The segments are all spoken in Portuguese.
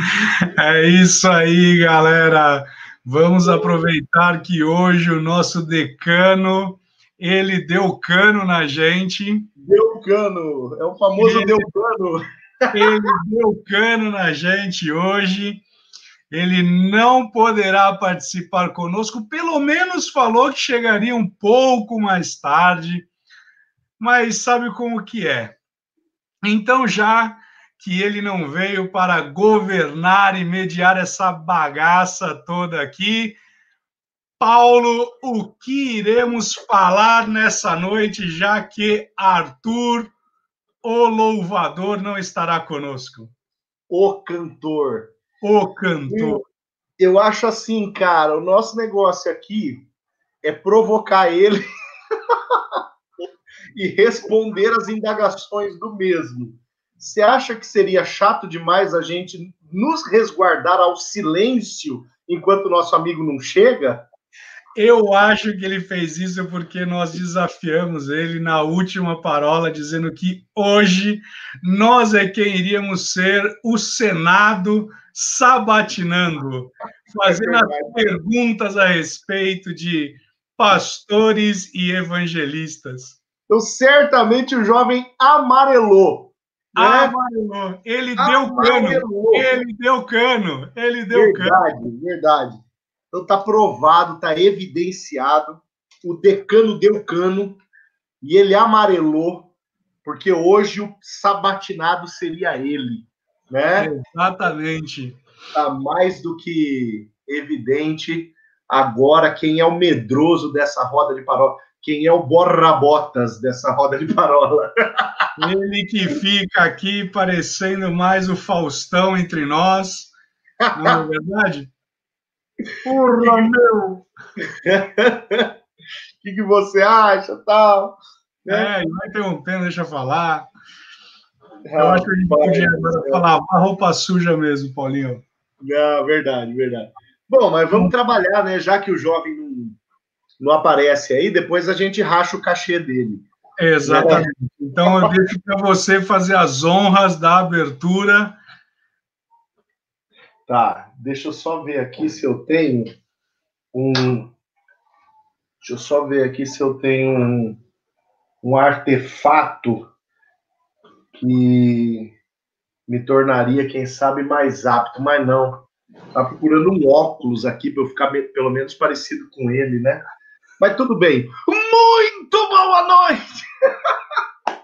É isso aí, galera. Vamos aproveitar que hoje o nosso decano, ele deu cano na gente. Deu cano, é o famoso ele, deu cano. Ele deu cano na gente hoje. Ele não poderá participar conosco, pelo menos falou que chegaria um pouco mais tarde, mas sabe como que é. Então, já que ele não veio para governar e mediar essa bagaça toda aqui, Paulo, o que iremos falar nessa noite, já que Arthur, o louvador, não estará conosco? O cantor. O cantor. Eu, eu acho assim, cara, o nosso negócio aqui é provocar ele e responder as indagações do mesmo. Você acha que seria chato demais a gente nos resguardar ao silêncio enquanto nosso amigo não chega? Eu acho que ele fez isso porque nós desafiamos ele na última parola, dizendo que hoje nós é quem iríamos ser o Senado sabatinando, fazendo é as perguntas a respeito de pastores e evangelistas. Então, certamente o jovem amarelou. Né? Amarelou. Ele amarelou. deu cano. Ele deu cano. Ele deu verdade, cano. Verdade, verdade. Então tá provado, tá evidenciado. O decano deu cano e ele amarelou, porque hoje o sabatinado seria ele, né? Exatamente. Tá mais do que evidente agora quem é o medroso dessa roda de parola, quem é o borrabotas dessa roda de parola. Ele que fica aqui parecendo mais o Faustão entre nós, não é verdade? Porra, meu! O que, que você acha, tal? É, vai interrompendo, deixa eu falar. Eu acho que a gente podia falar a roupa suja mesmo, Paulinho. Não, verdade, verdade. Bom, mas vamos trabalhar, né? Já que o jovem não, não aparece aí, depois a gente racha o cachê dele. Exatamente. Então eu deixo para você fazer as honras da abertura Tá, deixa eu só ver aqui se eu tenho um. Deixa eu só ver aqui se eu tenho um, um artefato que me tornaria, quem sabe, mais apto, mas não. Tá procurando um óculos aqui para eu ficar pelo menos parecido com ele, né? Mas tudo bem. Muito boa noite!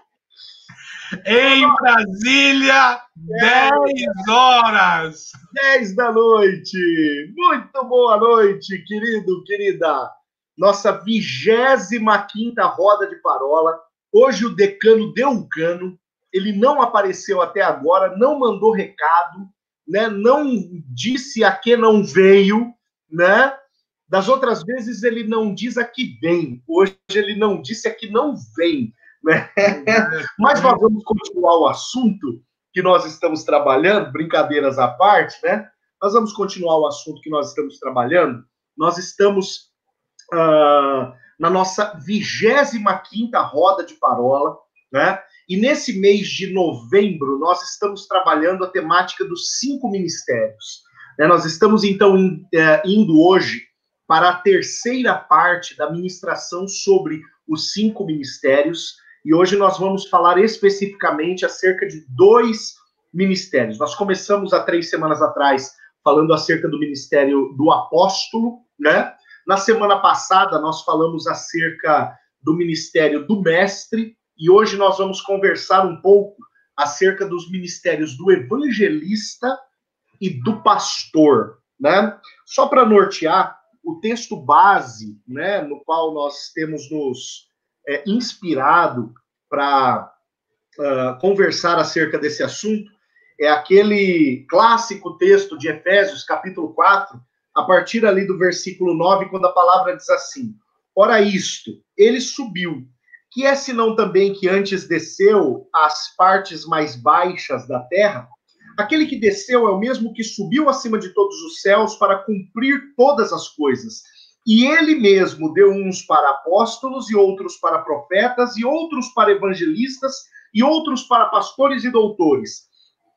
Em Brasília, 10 horas. 10 da noite. Muito boa noite, querido, querida. Nossa 25 roda de parola. Hoje o decano deu um cano. Ele não apareceu até agora, não mandou recado, né? Não disse a que não veio, né? Das outras vezes ele não diz a que vem. Hoje ele não disse a que não vem. Né? Mas nós vamos continuar o assunto que nós estamos trabalhando, brincadeiras à parte, né? Nós vamos continuar o assunto que nós estamos trabalhando. Nós estamos uh, na nossa 25 roda de parola, né? E nesse mês de novembro, nós estamos trabalhando a temática dos cinco ministérios. Né? Nós estamos, então, uh, indo hoje para a terceira parte da ministração sobre os cinco ministérios e hoje nós vamos falar especificamente acerca de dois ministérios. Nós começamos há três semanas atrás falando acerca do ministério do apóstolo, né? Na semana passada nós falamos acerca do ministério do mestre e hoje nós vamos conversar um pouco acerca dos ministérios do evangelista e do pastor, né? Só para nortear o texto base, né, no qual nós temos nos é, inspirado para uh, ah, conversar acerca desse assunto é aquele clássico texto de Efésios, capítulo 4, a partir ali do versículo 9, quando a palavra diz assim: Ora, isto, ele subiu, que é senão também que antes desceu às partes mais baixas da terra? Aquele que desceu é o mesmo que subiu acima de todos os céus para cumprir todas as coisas. E ele mesmo deu uns para apóstolos, e outros para profetas, e outros para evangelistas, e outros para pastores e doutores,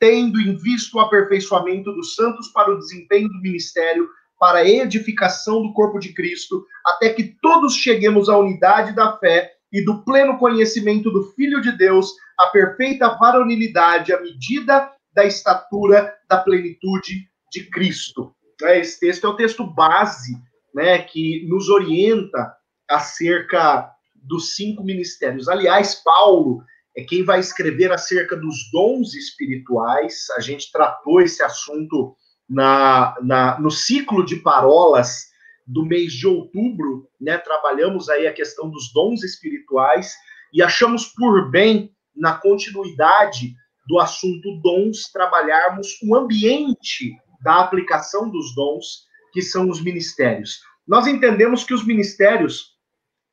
tendo em vista o aperfeiçoamento dos santos para o desempenho do ministério, para a edificação do corpo de Cristo, até que todos cheguemos à unidade da fé e do pleno conhecimento do Filho de Deus, a perfeita varonilidade, à medida da estatura da plenitude de Cristo. É, esse texto é o texto base né, que nos orienta acerca dos cinco ministérios. Aliás, Paulo é quem vai escrever acerca dos dons espirituais. A gente tratou esse assunto na, na, no ciclo de parolas do mês de outubro, né? Trabalhamos aí a questão dos dons espirituais e achamos por bem, na continuidade do assunto dons, trabalharmos o ambiente da aplicação dos dons, que são os ministérios. Nós entendemos que os ministérios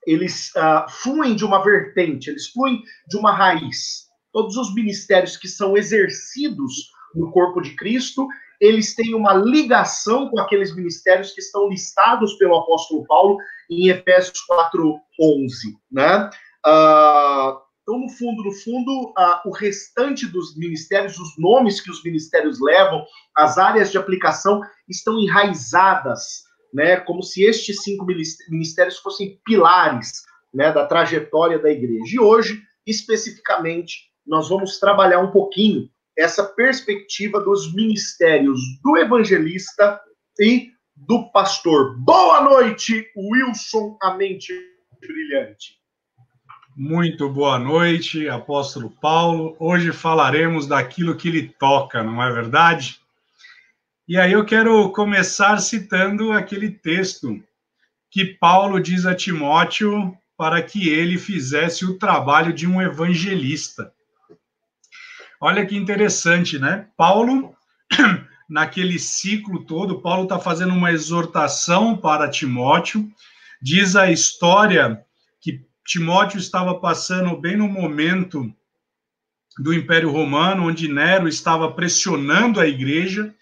eles uh, fluem de uma vertente, eles fluem de uma raiz. Todos os ministérios que são exercidos no corpo de Cristo, eles têm uma ligação com aqueles ministérios que estão listados pelo apóstolo Paulo em Efésios 4:11, né? Uh, então, no fundo, no fundo, uh, o restante dos ministérios, os nomes que os ministérios levam, as áreas de aplicação estão enraizadas né, como se estes cinco ministérios fossem pilares né, da trajetória da igreja. E hoje, especificamente, nós vamos trabalhar um pouquinho essa perspectiva dos ministérios do evangelista e do pastor. Boa noite, Wilson, a mente brilhante. Muito boa noite, apóstolo Paulo. Hoje falaremos daquilo que lhe toca, não é verdade? E aí eu quero começar citando aquele texto que Paulo diz a Timóteo para que ele fizesse o trabalho de um evangelista. Olha que interessante, né? Paulo, naquele ciclo todo, Paulo está fazendo uma exortação para Timóteo, diz a história Timóteo estava passando bem no momento do Império Romano, onde Nero estava pressionando a igreja,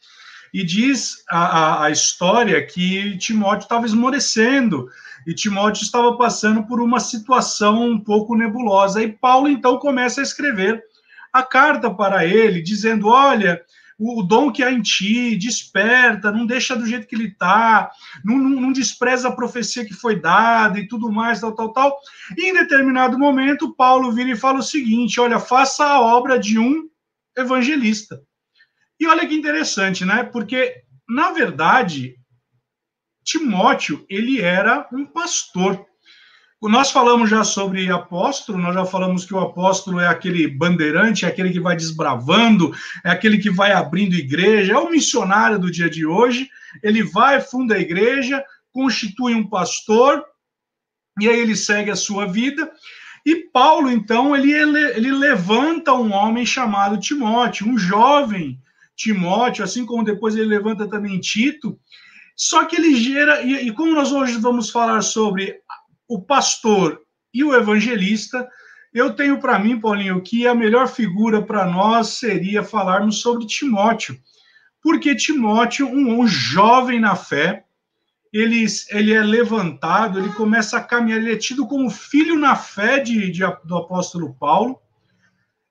e diz a, a, a história que Timóteo estava esmorecendo e Timóteo estava passando por uma situação um pouco nebulosa. E Paulo então começa a escrever a carta para ele, dizendo: Olha, o, dom que há em ti, desperta, não deixa do jeito que ele está, não, não, não, despreza a profecia que foi dada e tudo mais, tal, tal, tal. E em determinado momento, Paulo vira e fala o seguinte: olha, faça a obra de um evangelista. E olha que interessante, né? Porque, na verdade, Timóteo, ele era um pastor. Nós falamos já sobre apóstolo, nós já falamos que o apóstolo é aquele bandeirante, é aquele que vai desbravando, é aquele que vai abrindo igreja, é o missionário do dia de hoje. Ele vai, funda a igreja, constitui um pastor, e aí ele segue a sua vida. E Paulo, então, ele, ele levanta um homem chamado Timóteo, um jovem Timóteo, assim como depois ele levanta também Tito. Só que ele gera, e, e como nós hoje vamos falar sobre o pastor e o evangelista, eu tenho para mim, Paulinho, que a melhor figura para nós seria falarmos sobre Timóteo. Porque Timóteo, um, um jovem na fé, ele, ele é levantado, ele começa a caminhar, ele é tido como filho na fé de, de do apóstolo Paulo.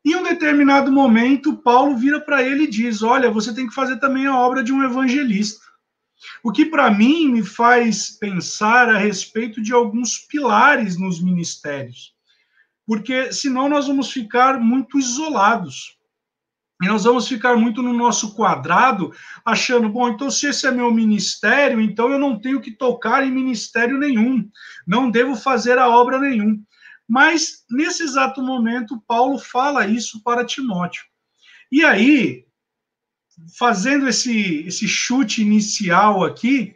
Em um determinado momento, Paulo vira para ele e diz: Olha, você tem que fazer também a obra de um evangelista. O que para mim me faz pensar a respeito de alguns pilares nos ministérios. Porque senão nós vamos ficar muito isolados. E nós vamos ficar muito no nosso quadrado, achando, bom, então se esse é meu ministério, então eu não tenho que tocar em ministério nenhum, não devo fazer a obra nenhum. Mas, nesse exato momento, Paulo fala isso para Timóteo. E aí, fazendo esse, esse chute inicial aqui,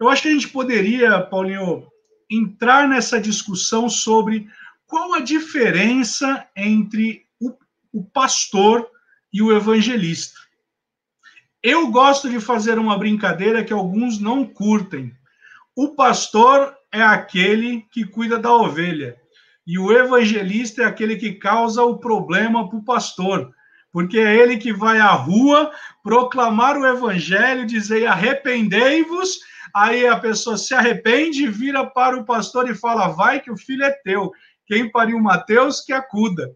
eu acho que a gente poderia, Paulinho, entrar nessa discussão sobre qual a diferença entre o, o pastor e o evangelista. Eu gosto de fazer uma brincadeira que alguns não curtem. O pastor é aquele que cuida da ovelha. E o evangelista é aquele que causa o problema para o pastor, porque é ele que vai à rua proclamar o evangelho, dizer arrependei-vos. Aí a pessoa se arrepende, vira para o pastor e fala: Vai que o filho é teu. Quem pariu Mateus, que acuda.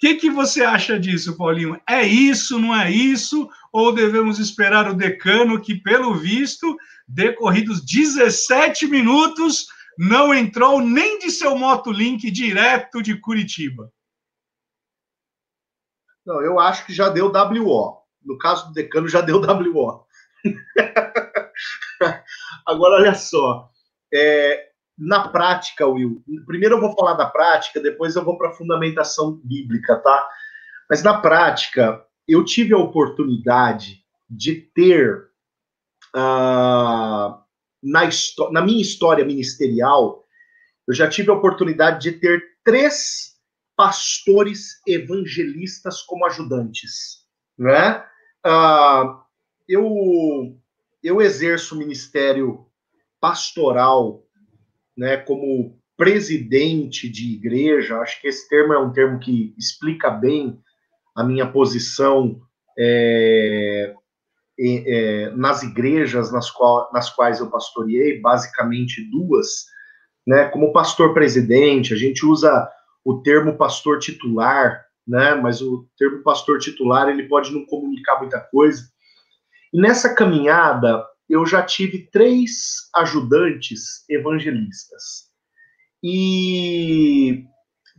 que, que você acha disso, Paulinho? É isso, não é isso? Ou devemos esperar o decano que, pelo visto, decorridos 17 minutos, não entrou nem de seu motolink direto de Curitiba? Não, eu acho que já deu WO. No caso do decano, já deu WO. Agora, olha só. É, na prática, Will, primeiro eu vou falar da prática, depois eu vou para a fundamentação bíblica, tá? Mas na prática, eu tive a oportunidade de ter, uh, na, na minha história ministerial, eu já tive a oportunidade de ter três pastores evangelistas como ajudantes, né? Uh, eu, eu exerço ministério pastoral né, como presidente de igreja, acho que esse termo é um termo que explica bem a minha posição é, é, nas igrejas nas, qual, nas quais eu pastoreei, basicamente duas, né, como pastor presidente, a gente usa o termo pastor titular, né, mas o termo pastor titular ele pode não comunicar muita coisa. E nessa caminhada, eu já tive três ajudantes evangelistas. E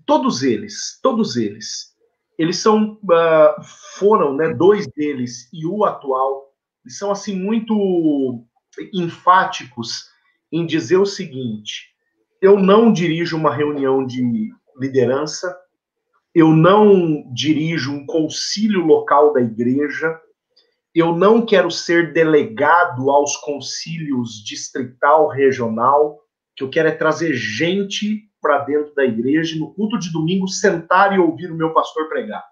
todos eles, todos eles, eles são, uh, foram, né, dois deles e o atual, são, assim, muito enfáticos em dizer o seguinte, eu não dirijo uma reunião de liderança, eu não dirijo um concílio local da igreja, eu não quero ser delegado aos concílios distrital, regional, que eu quero é trazer gente para dentro da igreja, no culto de domingo, sentar e ouvir o meu pastor pregar,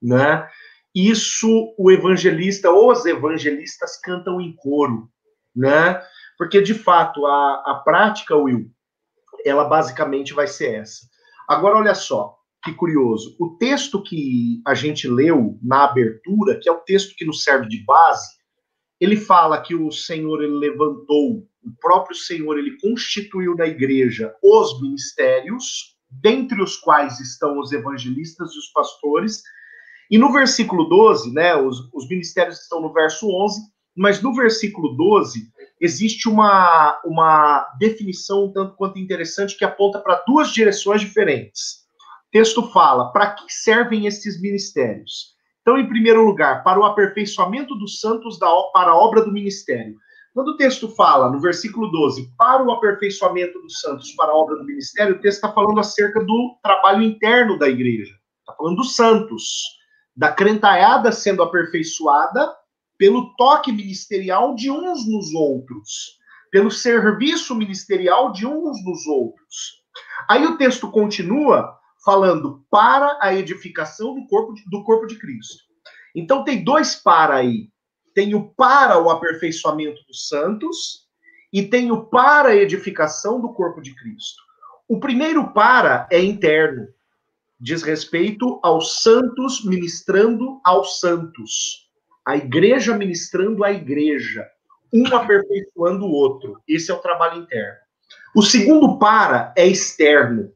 né? Isso o evangelista ou os evangelistas cantam em coro, né? Porque de fato a, a prática, Will, ela basicamente vai ser essa. Agora olha só, que curioso. O texto que a gente leu na abertura, que é o texto que nos serve de base, ele fala que o Senhor ele levantou, o próprio Senhor ele constituiu na igreja os ministérios, dentre os quais estão os evangelistas e os pastores. E no versículo 12, né, os, os ministérios estão no verso 11, mas no versículo 12 existe uma, uma definição um tanto quanto interessante que aponta para duas direções diferentes texto fala para que servem esses ministérios. Então, em primeiro lugar, para o aperfeiçoamento dos santos da, para a obra do ministério. Quando o texto fala, no versículo 12, para o aperfeiçoamento dos santos para a obra do ministério, o texto está falando acerca do trabalho interno da igreja. Está falando dos santos, da crentaiada sendo aperfeiçoada pelo toque ministerial de uns nos outros, pelo serviço ministerial de uns nos outros. Aí o texto continua falando para a edificação do corpo de, do corpo de Cristo. Então tem dois para aí. Tem o para o aperfeiçoamento dos santos e tem o para a edificação do corpo de Cristo. O primeiro para é interno, diz respeito aos santos ministrando aos santos. A igreja ministrando a igreja, um aperfeiçoando o outro. Esse é o trabalho interno. O segundo para é externo,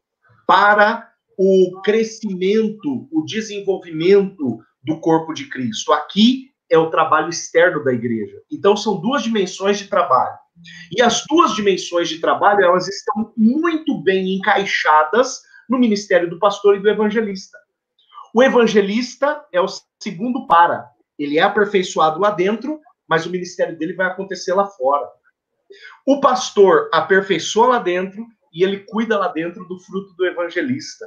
para o crescimento, o desenvolvimento do corpo de Cristo. Aqui é o trabalho externo da igreja. Então são duas dimensões de trabalho. E as duas dimensões de trabalho, elas estão muito bem encaixadas no ministério do pastor e do evangelista. O evangelista é o segundo para. Ele é aperfeiçoado lá dentro, mas o ministério dele vai acontecer lá fora. O pastor aperfeiçoa lá dentro e ele cuida lá dentro do fruto do evangelista.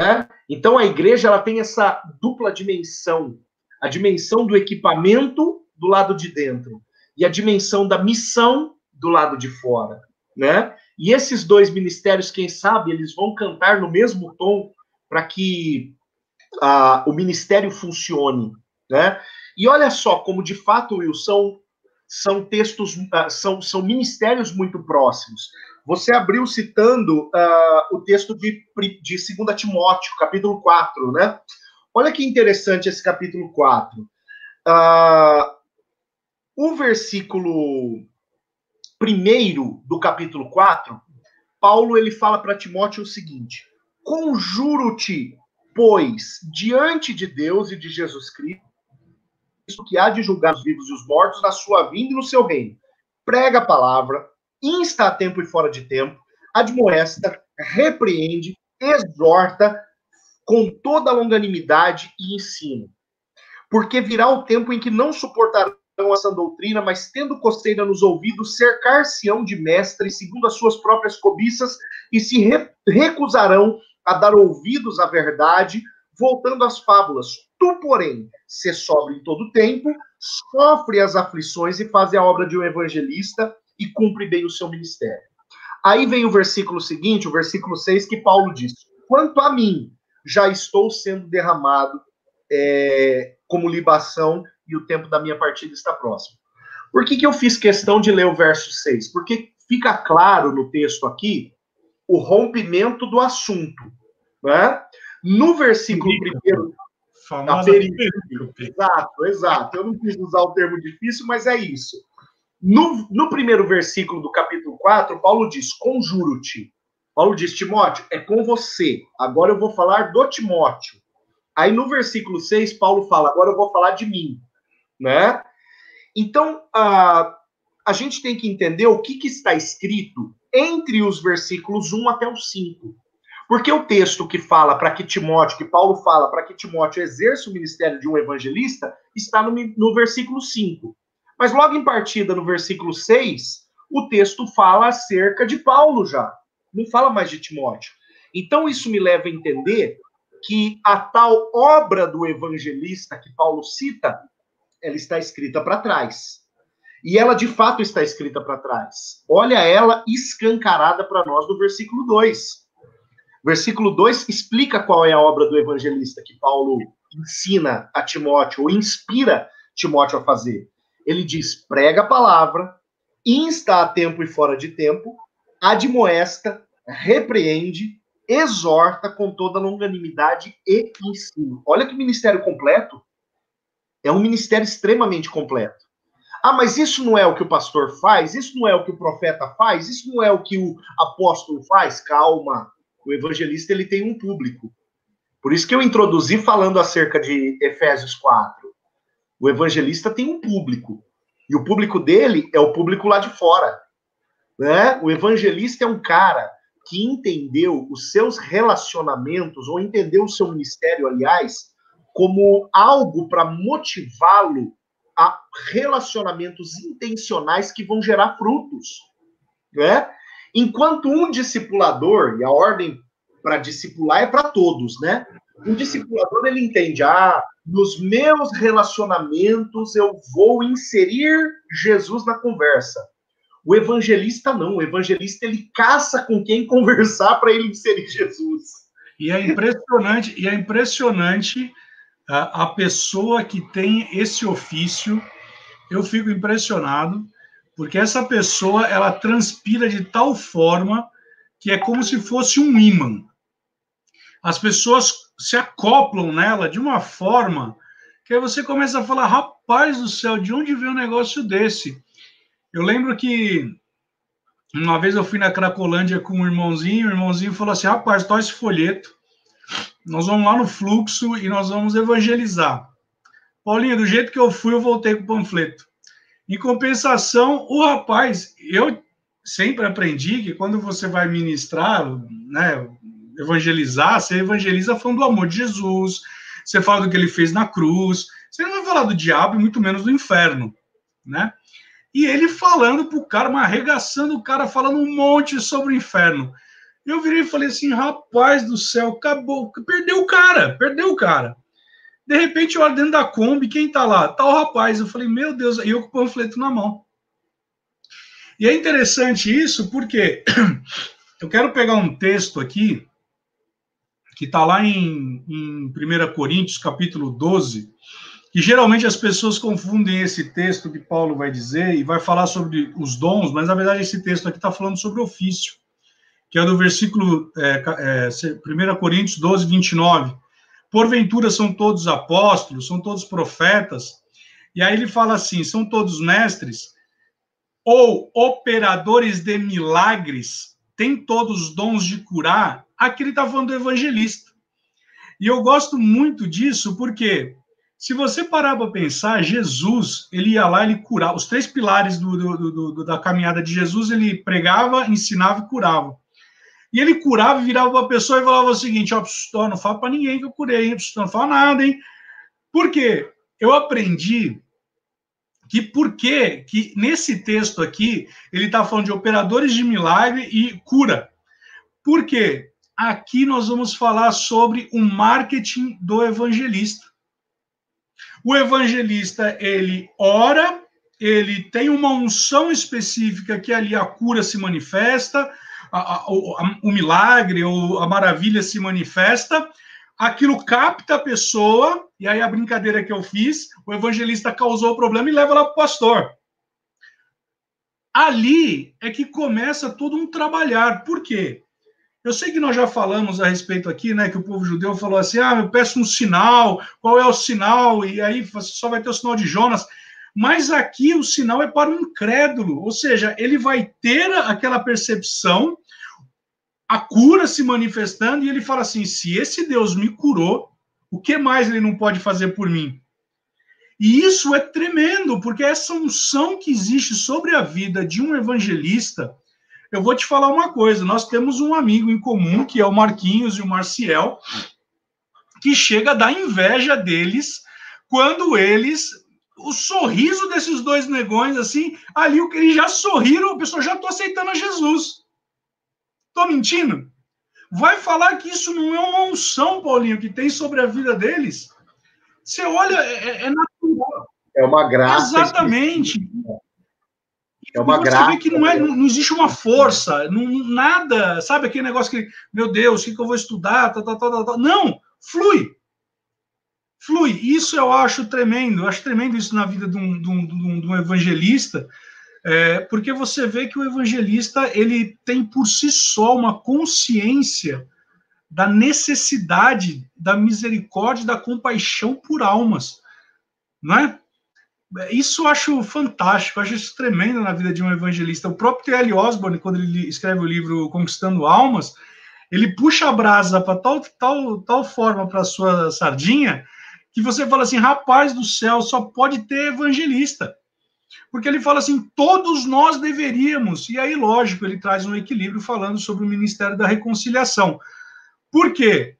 Né? Então a igreja ela tem essa dupla dimensão, a dimensão do equipamento do lado de dentro e a dimensão da missão do lado de fora, né? E esses dois ministérios, quem sabe, eles vão cantar no mesmo tom para que uh, o ministério funcione, né? E olha só como de fato, Wilson, são textos, uh, são, são ministérios muito próximos. Você abriu citando uh, o texto de, de 2 Timóteo, capítulo 4, né? Olha que interessante esse capítulo 4. Uh, ah, o versículo primeiro do capítulo 4, Paulo ele fala para Timóteo o seguinte: Conjuro-te pois, diante de Deus e de Jesus Cristo, que há de julgar os vivos e os mortos na sua vinda e no seu reino. Prega a palavra, insta a tempo e fora de tempo, admoesta, repreende, exorta com toda longanimidade e ensino. Porque virá o tempo em que não suportarão essa doutrina, mas tendo coceira nos ouvidos, cercar-se-ão de mestres segundo as suas próprias cobiças e se re recusarão a dar ouvidos à verdade, voltando às fábulas. Tu, porém, se sobre em todo tempo, sofre as aflições e faz a obra de um evangelista e cumpre bem o seu ministério. Aí vem o versículo seguinte, o versículo 6, que Paulo diz: Quanto a mim, já estou sendo derramado é, como libação e o tempo da minha partida está próximo. Por que, que eu fiz questão de ler o verso 6? Porque fica claro no texto aqui o rompimento do assunto. Né? No versículo primeiro. Famosa Exato, exato. Eu não quis usar o termo difícil, mas é isso. No, no primeiro versículo do capítulo 4, Paulo diz: Conjuro-te. Paulo diz: Timóteo, é com você. Agora eu vou falar do Timóteo. Aí no versículo 6, Paulo fala: Agora eu vou falar de mim. Né? Então, a, a gente tem que entender o que, que está escrito entre os versículos 1 até o 5. Porque o texto que fala para que Timóteo, que Paulo fala para que Timóteo exerça o ministério de um evangelista, está no, no versículo 5. Mas logo em partida, no versículo 6, o texto fala acerca de Paulo já. Não fala mais de Timóteo. Então isso me leva a entender que a tal obra do evangelista que Paulo cita, ela está escrita para trás. E ela de fato está escrita para trás. Olha ela escancarada para nós no versículo 2. Versículo 2 explica qual é a obra do evangelista que Paulo ensina a Timóteo, ou inspira Timóteo a fazer. Ele diz: prega a palavra, insta a tempo e fora de tempo, admoesta, repreende, exorta com toda longanimidade e ensino. Olha que ministério completo. É um ministério extremamente completo. Ah, mas isso não é o que o pastor faz? Isso não é o que o profeta faz? Isso não é o que o apóstolo faz? Calma o evangelista ele tem um público. Por isso que eu introduzi falando acerca de Efésios 4. O evangelista tem um público. E o público dele é o público lá de fora. Né? O evangelista é um cara que entendeu os seus relacionamentos, ou entendeu o seu ministério, aliás, como algo para motivá-lo a relacionamentos intencionais que vão gerar frutos. Né? Enquanto um discipulador, e a ordem para discipular é para todos, né? Um discipulador ele entende, ah, nos meus relacionamentos eu vou inserir Jesus na conversa. O evangelista não, o evangelista ele caça com quem conversar para ele inserir Jesus. E é impressionante, e é impressionante a, a pessoa que tem esse ofício. Eu fico impressionado porque essa pessoa ela transpira de tal forma que é como se fosse um imã. As pessoas se acoplam nela de uma forma que aí você começa a falar: rapaz do céu, de onde veio um negócio desse? Eu lembro que uma vez eu fui na Cracolândia com um irmãozinho, o irmãozinho falou assim: rapaz, toma esse folheto, nós vamos lá no fluxo e nós vamos evangelizar. Paulinho, do jeito que eu fui, eu voltei com o panfleto. Em compensação, o rapaz, eu sempre aprendi que quando você vai ministrar, né, evangelizar, você evangeliza falando do amor de Jesus, você fala do que ele fez na cruz, você não vai falar do diabo e muito menos do inferno, né? E ele falando pro cara, mas arregaçando o cara, falando um monte sobre o inferno. Eu virei e falei assim, rapaz do céu, acabou, perdeu o cara, perdeu o cara. De repente, eu olho dentro da Kombi, quem tá lá? Tá o rapaz. Eu falei, meu Deus, e eu com o panfleto na mão. E é interessante isso porque eu quero pegar um texto aqui, que está lá em, em 1 Coríntios, capítulo 12, que geralmente as pessoas confundem esse texto que Paulo vai dizer e vai falar sobre os dons, mas na verdade esse texto aqui está falando sobre ofício, que é do versículo é, é, 1 Coríntios 12, 29 porventura são todos apóstolos, são todos profetas. E aí ele fala assim: são todos mestres ou operadores de milagres, têm todos os dons de curar. Aqui ele está falando do evangelista. E eu gosto muito disso porque se você parar para pensar, Jesus, ele ia lá, ele curava. Os três pilares do, do, do, da caminhada de Jesus, ele pregava, ensinava e curava. E ele curava virava para a pessoa e falava o seguinte: ó, oh, não fala para ninguém que eu curei, hein? não fala nada, hein? Por quê? Eu aprendi que por que nesse texto aqui ele está falando de operadores de milagre e cura. Por quê? Aqui nós vamos falar sobre o marketing do evangelista. O evangelista, ele ora, ele tem uma unção específica que ali a cura se manifesta, a, a, o milagre ou a maravilha se manifesta, aquilo capta a pessoa, e aí a brincadeira que eu fiz, o evangelista causou o problema e leva lá para o pastor. Ali é que começa todo um trabalhar. Por quê? Eu sei que nós já falamos a respeito aqui, né, que o povo judeu falou assim: ah, eu peço um sinal, qual é o sinal? E aí só vai ter o sinal de Jonas. Mas aqui o sinal é para o incrédulo, ou seja, ele vai ter aquela percepção, a cura se manifestando, e ele fala assim: se esse Deus me curou, o que mais ele não pode fazer por mim? E isso é tremendo, porque essa unção que existe sobre a vida de um evangelista eu vou te falar uma coisa: nós temos um amigo em comum, que é o Marquinhos e o Marcial, que chega a dar inveja deles quando eles. O sorriso desses dois negões, assim, ali eles já sorriram, a pessoa já estou aceitando a Jesus. Estou mentindo? Vai falar que isso não é uma unção, Paulinho, que tem sobre a vida deles? Você olha, é, é, é natural. É uma graça. Exatamente. Específica. É uma você graça. Você vê que não, é, não, não, existe uma força, não, nada, sabe aquele negócio que, meu Deus, o que, que eu vou estudar? Tá, tá, tá, tá, tá. Não, flui. Flui. Isso eu acho tremendo, eu acho tremendo isso na vida de um, de um, de um evangelista, é, porque você vê que o evangelista ele tem por si só uma consciência da necessidade da misericórdia, da compaixão por almas, não é? Isso eu acho fantástico, eu acho isso tremendo na vida de um evangelista. O próprio T.L. Osborne, quando ele escreve o livro Conquistando Almas, ele puxa a brasa para tal, tal, tal forma para a sua sardinha que você fala assim: rapaz do céu, só pode ter evangelista. Porque ele fala assim: todos nós deveríamos. E aí, lógico, ele traz um equilíbrio falando sobre o ministério da reconciliação. Por quê?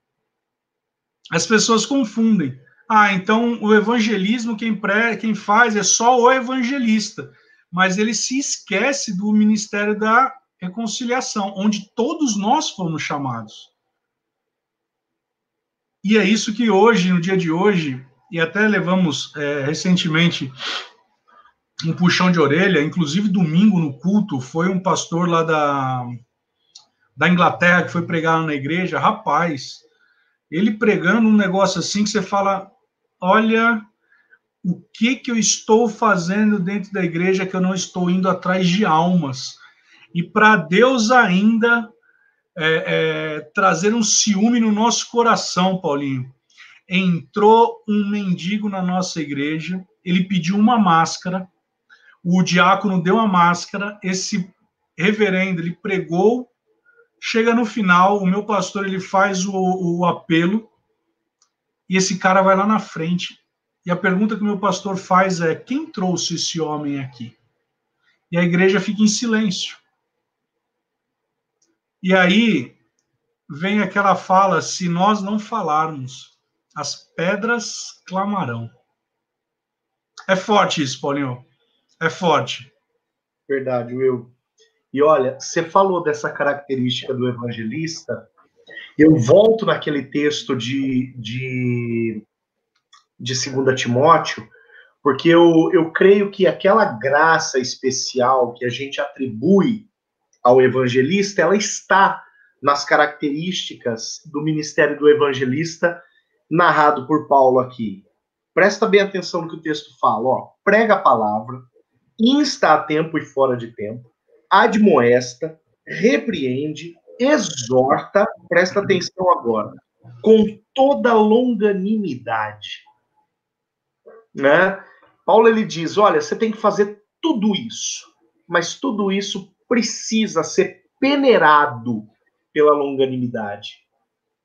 As pessoas confundem. Ah, então o evangelismo quem, pré, quem faz é só o evangelista, mas ele se esquece do ministério da reconciliação, onde todos nós fomos chamados. E é isso que hoje, no dia de hoje, e até levamos é, recentemente um puxão de orelha, inclusive domingo no culto, foi um pastor lá da, da Inglaterra que foi pregar na igreja, rapaz, ele pregando um negócio assim que você fala, olha o que que eu estou fazendo dentro da igreja que eu não estou indo atrás de almas. E para Deus ainda é, é, trazer um ciúme no nosso coração, Paulinho. Entrou um mendigo na nossa igreja, ele pediu uma máscara, o diácono deu a máscara, esse reverendo, ele pregou, chega no final, o meu pastor, ele faz o, o apelo, e esse cara vai lá na frente. E a pergunta que o meu pastor faz é: quem trouxe esse homem aqui? E a igreja fica em silêncio. E aí vem aquela fala: se nós não falarmos, as pedras clamarão. É forte isso, Paulinho. É forte. Verdade, Will. E olha, você falou dessa característica do evangelista, eu volto naquele texto de, de, de 2 Timóteo, porque eu, eu creio que aquela graça especial que a gente atribui ao evangelista, ela está nas características do ministério do evangelista narrado por Paulo aqui. Presta bem atenção no que o texto fala, ó. Prega a palavra, insta a tempo e fora de tempo, admoesta, repreende, exorta, presta atenção agora, com toda longanimidade. Né? Paulo ele diz: olha, você tem que fazer tudo isso, mas tudo isso precisa ser peneirado pela longanimidade.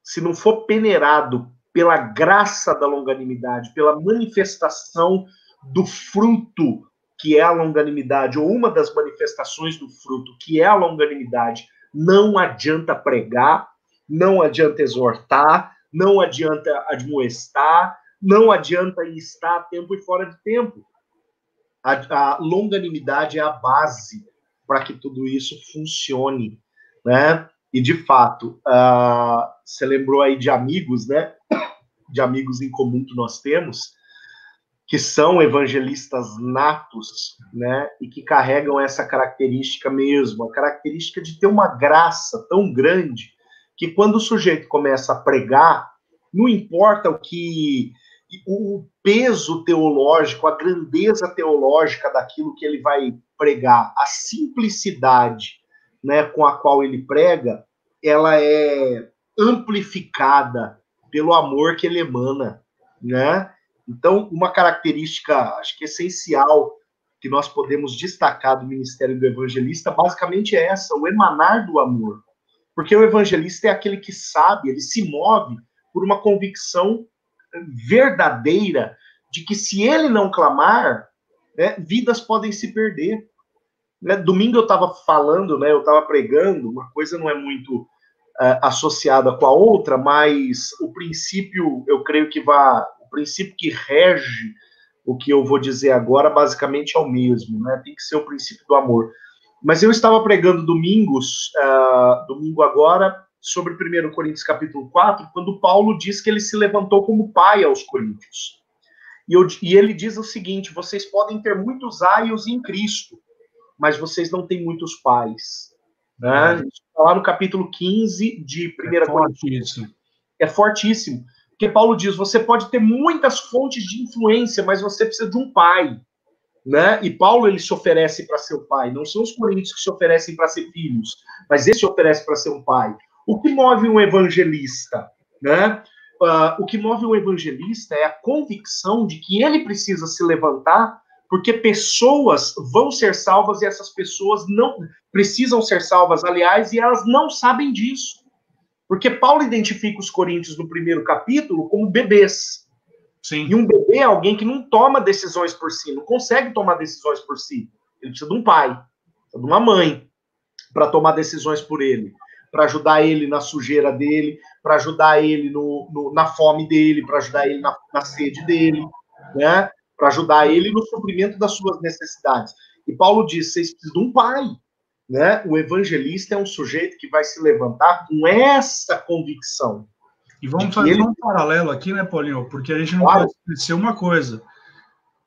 Se não for peneirado pela graça da longanimidade, pela manifestação do fruto que é a longanimidade, ou uma das manifestações do fruto, que é a longanimidade, não adianta pregar, não adianta exortar, não adianta admoestar, não adianta estar a tempo e fora de tempo. A, a longanimidade é a base para que tudo isso funcione, né? E de fato, uh, você lembrou aí de amigos, né? De amigos em comum que nós temos, que são evangelistas natos, né? E que carregam essa característica mesmo, a característica de ter uma graça tão grande que quando o sujeito começa a pregar, não importa o que o peso teológico, a grandeza teológica daquilo que ele vai pregar, a simplicidade, né, com a qual ele prega, ela é amplificada pelo amor que ele emana, né? Então, uma característica, acho que essencial que nós podemos destacar do ministério do evangelista, basicamente é essa, o emanar do amor. Porque o evangelista é aquele que sabe, ele se move por uma convicção verdadeira de que se ele não clamar, né, vidas podem se perder. Né, domingo eu estava falando, né, eu estava pregando, uma coisa não é muito uh, associada com a outra, mas o princípio, eu creio que vai, o princípio que rege o que eu vou dizer agora, basicamente é o mesmo, né? Tem que ser o princípio do amor. Mas eu estava pregando domingos, uh, domingo agora, sobre 1 Coríntios capítulo 4, quando Paulo diz que ele se levantou como pai aos coríntios. E, eu, e ele diz o seguinte: vocês podem ter muitos aios em Cristo, mas vocês não têm muitos pais. Né? É. Tá lá no capítulo 15 de 1 é Coríntios. É fortíssimo. Porque Paulo diz: você pode ter muitas fontes de influência, mas você precisa de um pai né? E Paulo ele se oferece para ser o pai, não são os coríntios que se oferecem para ser filhos, mas ele se oferece para ser um pai. O que move um evangelista, né? Uh, o que move um evangelista é a convicção de que ele precisa se levantar, porque pessoas vão ser salvas e essas pessoas não precisam ser salvas, aliás, e elas não sabem disso. Porque Paulo identifica os coríntios no primeiro capítulo como bebês. Sim. E um bebê é alguém que não toma decisões por si, não consegue tomar decisões por si. Ele precisa de um pai, de uma mãe, para tomar decisões por ele, para ajudar ele na sujeira dele, para ajudar ele no, no, na fome dele, para ajudar ele na, na sede dele, né? para ajudar ele no suprimento das suas necessidades. E Paulo diz: vocês precisam de um pai. Né? O evangelista é um sujeito que vai se levantar com essa convicção e vamos fazer ele... um paralelo aqui, né, Paulinho? Porque a gente não claro. pode esquecer uma coisa.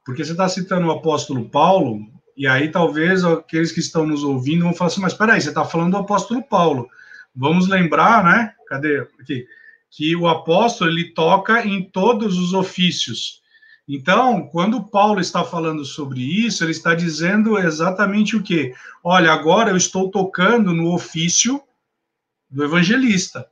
Porque você está citando o apóstolo Paulo, e aí talvez aqueles que estão nos ouvindo vão falar assim, mas espera aí, você está falando do apóstolo Paulo. Vamos lembrar, né? Cadê? Aqui. Que o apóstolo, ele toca em todos os ofícios. Então, quando Paulo está falando sobre isso, ele está dizendo exatamente o quê? Olha, agora eu estou tocando no ofício do evangelista.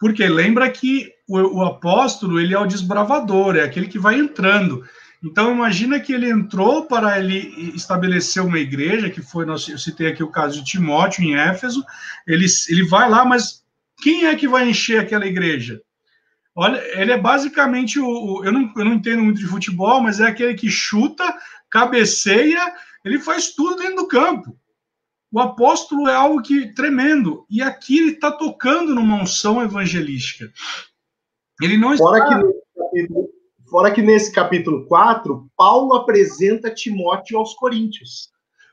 Porque lembra que o, o, apóstolo, ele é o desbravador, é aquele que vai entrando. Então, imagina que ele entrou para ele estabelecer uma igreja, que foi, eu citei aqui o caso de Timóteo em Éfeso, ele, ele vai lá, mas quem é que vai encher aquela igreja? Olha, ele é basicamente o, o eu, não, eu não entendo muito de futebol, mas é aquele que chuta, cabeceia, ele faz tudo dentro do campo o apóstolo é algo que tremendo. E aqui ele está tocando numa unção evangelística. Ele não fora está... Que fora que nesse capítulo 4, Paulo apresenta Timóteo aos Coríntios.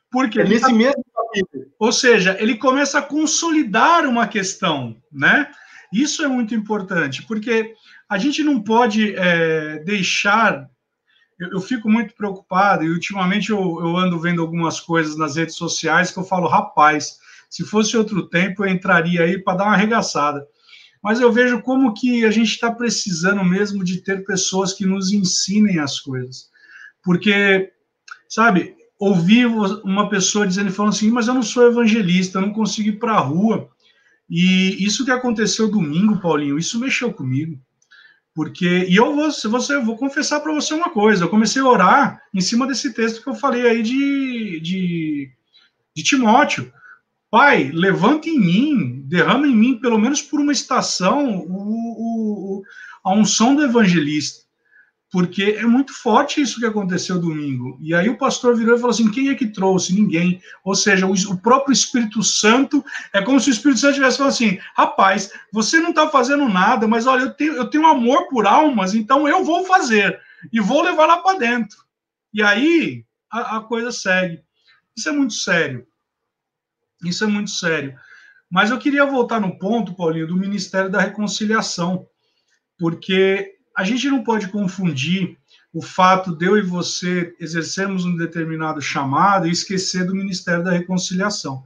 Porque é nesse tá... mesmo capítulo. Ou seja, ele começa a consolidar uma questão, né? Isso é muito importante, porque a gente não pode é, deixar eu, eu, fico muito preocupado e ultimamente eu, eu ando vendo algumas coisas nas redes sociais que eu falo, rapaz, se fosse outro tempo eu entraria aí para dar uma arregaçada. Mas eu vejo como que a gente está precisando mesmo de ter pessoas que nos ensinem as coisas. Porque, sabe, ouvir uma pessoa dizendo, falando assim, mas eu não sou evangelista, eu não consigo ir para a rua. E isso que aconteceu domingo, Paulinho, isso mexeu comigo. Porque, e eu vou, você, eu vou confessar para você uma coisa, eu comecei a orar em cima desse texto que eu falei aí de, de, de Timóteo. Pai, levanta em mim, derrama em mim, pelo menos por uma estação, o, o, a unção do evangelista porque é muito forte isso que aconteceu domingo. E aí o pastor virou e falou assim: quem é que trouxe? Ninguém. Ou seja, o, próprio Espírito Santo, é como se o Espírito Santo tivesse falado assim: rapaz, você não está fazendo nada, mas olha, eu tenho, eu tenho amor por almas, então eu vou fazer e vou levar lá para dentro. E aí a, a coisa segue. Isso é muito sério. Isso é muito sério. Mas eu queria voltar no ponto, Paulinho, do Ministério da Reconciliação, porque a gente não pode confundir o fato de eu e você exercermos um determinado chamado e esquecer do Ministério da Reconciliação.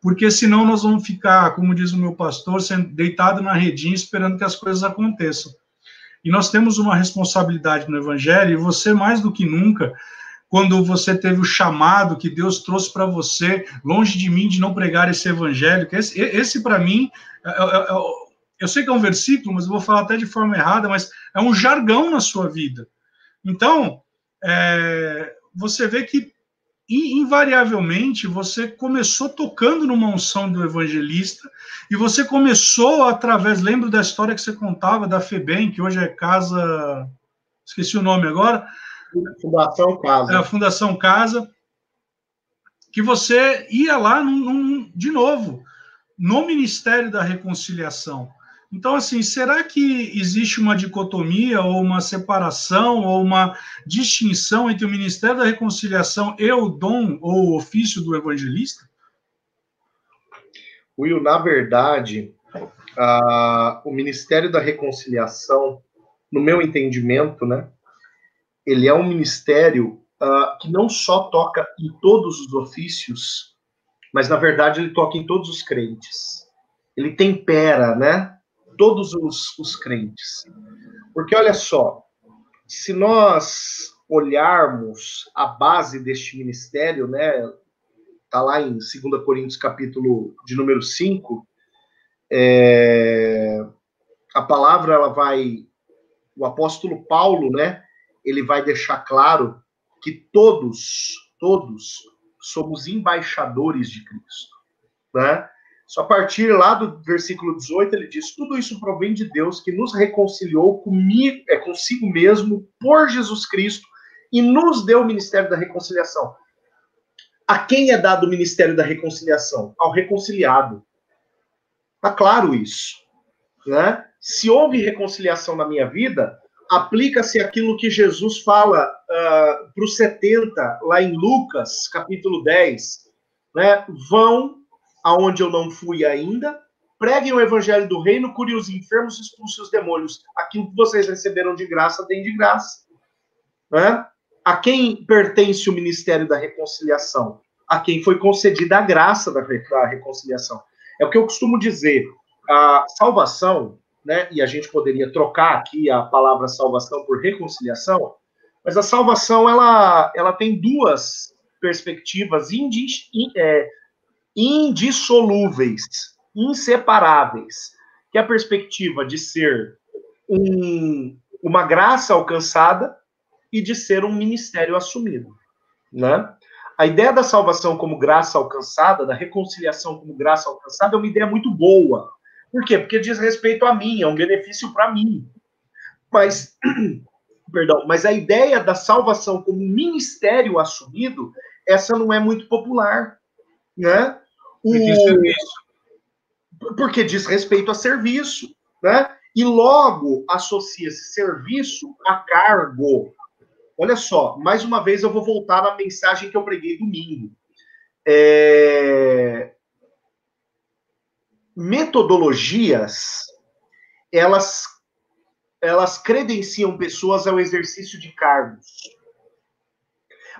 Porque senão nós vamos ficar, como diz o meu pastor, deitado na redinha esperando que as coisas aconteçam. E nós temos uma responsabilidade no Evangelho, e você, mais do que nunca, quando você teve o chamado que Deus trouxe para você, longe de mim de não pregar esse Evangelho, que esse, esse para mim, é, é, é, eu sei que é um versículo, mas eu vou falar até de forma errada, mas é um jargão na sua vida. Então, é, você vê que invariavelmente você começou tocando numa unção do evangelista e você começou através, lembro da história que você contava da FEBEM, que hoje é Casa, esqueci o nome agora. Fundação Casa. É a Fundação Casa, que você ia lá num, num, de novo no Ministério da Reconciliação. Então, assim, será que existe uma dicotomia ou uma separação ou uma distinção entre o Ministério da Reconciliação e o dom ou o ofício do evangelista? Will, na verdade, uh, o Ministério da Reconciliação, no meu entendimento, né, ele é um ministério uh, que não só toca em todos os ofícios, mas na verdade ele toca em todos os crentes. Ele tempera, né? Todos os, os crentes. Porque olha só, se nós olharmos a base deste ministério, né, tá lá em 2 Coríntios capítulo de número 5, é, a palavra ela vai o apóstolo Paulo, né, ele vai deixar claro que todos, todos somos embaixadores de Cristo, né? Só a partir lá do versículo 18, ele diz: Tudo isso provém de Deus que nos reconciliou comigo, é, consigo mesmo por Jesus Cristo e nos deu o ministério da reconciliação. A quem é dado o ministério da reconciliação? Ao reconciliado. Está claro isso. Né? Se houve reconciliação na minha vida, aplica-se aquilo que Jesus fala uh, para os 70, lá em Lucas, capítulo 10. Né? Vão aonde eu não fui ainda. Preguem o evangelho do reino, curem os enfermos, expulsem os demônios. Aquilo que vocês receberam de graça, tem de graça. Né? A quem pertence o ministério da reconciliação? A quem foi concedida a graça da, da reconciliação. É o que eu costumo dizer. A salvação, né, e a gente poderia trocar aqui a palavra salvação por reconciliação, mas a salvação ela, ela tem duas perspectivas indi, é, indissolúveis, inseparáveis, que é a perspectiva de ser um, uma graça alcançada e de ser um ministério assumido, né? A ideia da salvação como graça alcançada, da reconciliação como graça alcançada, é uma ideia muito boa. Por quê? Porque diz respeito a mim, é um benefício para mim. Mas, perdão, mas a ideia da salvação como ministério assumido, essa não é muito popular, né? O... Porque diz respeito a serviço, né? E logo associa-se serviço a cargo. Olha só, mais uma vez eu vou voltar na mensagem que eu preguei domingo. É... Metodologias, elas, elas credenciam pessoas ao exercício de cargos.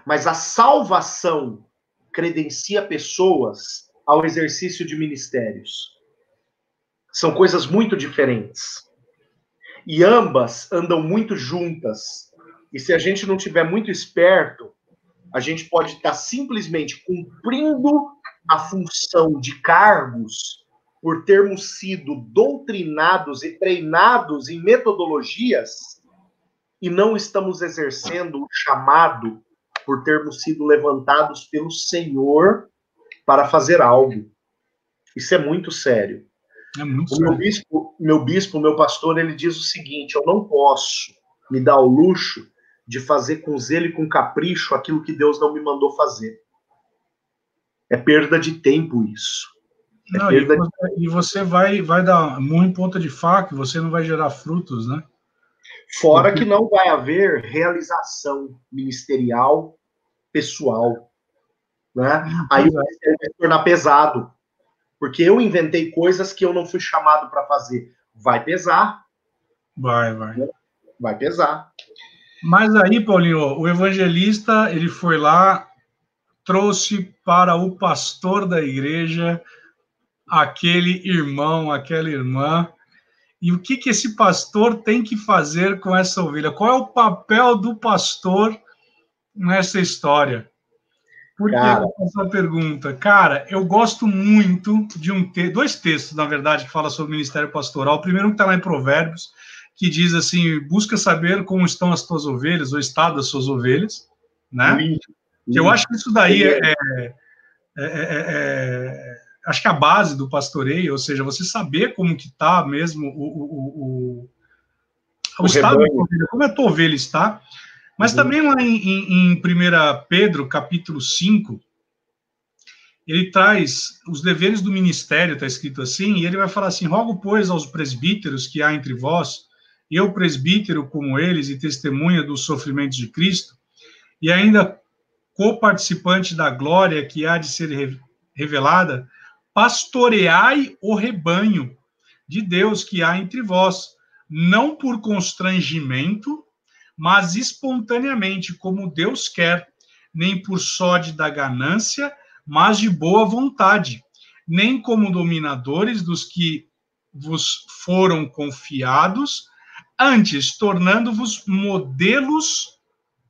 Mas a salvação credencia pessoas ao exercício de ministérios. São coisas muito diferentes. E ambas andam muito juntas. E se a gente não tiver muito esperto, a gente pode estar simplesmente cumprindo a função de cargos por termos sido doutrinados e treinados em metodologias e não estamos exercendo o chamado por termos sido levantados pelo Senhor para fazer algo. Isso é muito sério. É muito o meu bispo, meu bispo, meu pastor, ele diz o seguinte: eu não posso me dar o luxo de fazer com zelo e com capricho aquilo que Deus não me mandou fazer. É perda de tempo isso. É não, e, você, e, você, vai, vai dar muito ponta de faca, você não vai gerar frutos, né? Fora que não vai haver realização ministerial, pessoal. Né? Hum, Aí vai se tornar pesado. Porque eu inventei coisas que eu não fui chamado para fazer. Vai pesar. Vai, vai. Vai pesar. Mas aí, Paulinho, o evangelista, ele foi lá, trouxe para o pastor da igreja aquele irmão, aquela irmã. E o que, que esse pastor tem que fazer com essa ovelha? Qual é o papel do pastor nessa história? Por que essa pergunta? Cara, eu gosto muito de um te dois textos, na verdade, que fala sobre o ministério pastoral. O primeiro que está lá em Provérbios, que diz assim: busca saber como estão as tuas ovelhas, o estado das suas ovelhas, né? Que eu acho que isso daí é, é, é, é, acho que a base do pastoreio, ou seja, você saber como que está mesmo o, o, o, o estado da ovelha, como a tua ovelha está. Mas uhum. também lá em, em, em 1 Pedro, capítulo 5, ele traz os deveres do ministério, está escrito assim, e ele vai falar assim: rogo, pois, aos presbíteros que há entre vós, eu, presbítero como eles, e testemunha dos sofrimentos de Cristo, e ainda coparticipante da glória que há de ser revelada, pastoreai o rebanho de Deus que há entre vós, não por constrangimento, mas espontaneamente, como Deus quer, nem por sóde da ganância, mas de boa vontade, nem como dominadores dos que vos foram confiados, antes tornando-vos modelos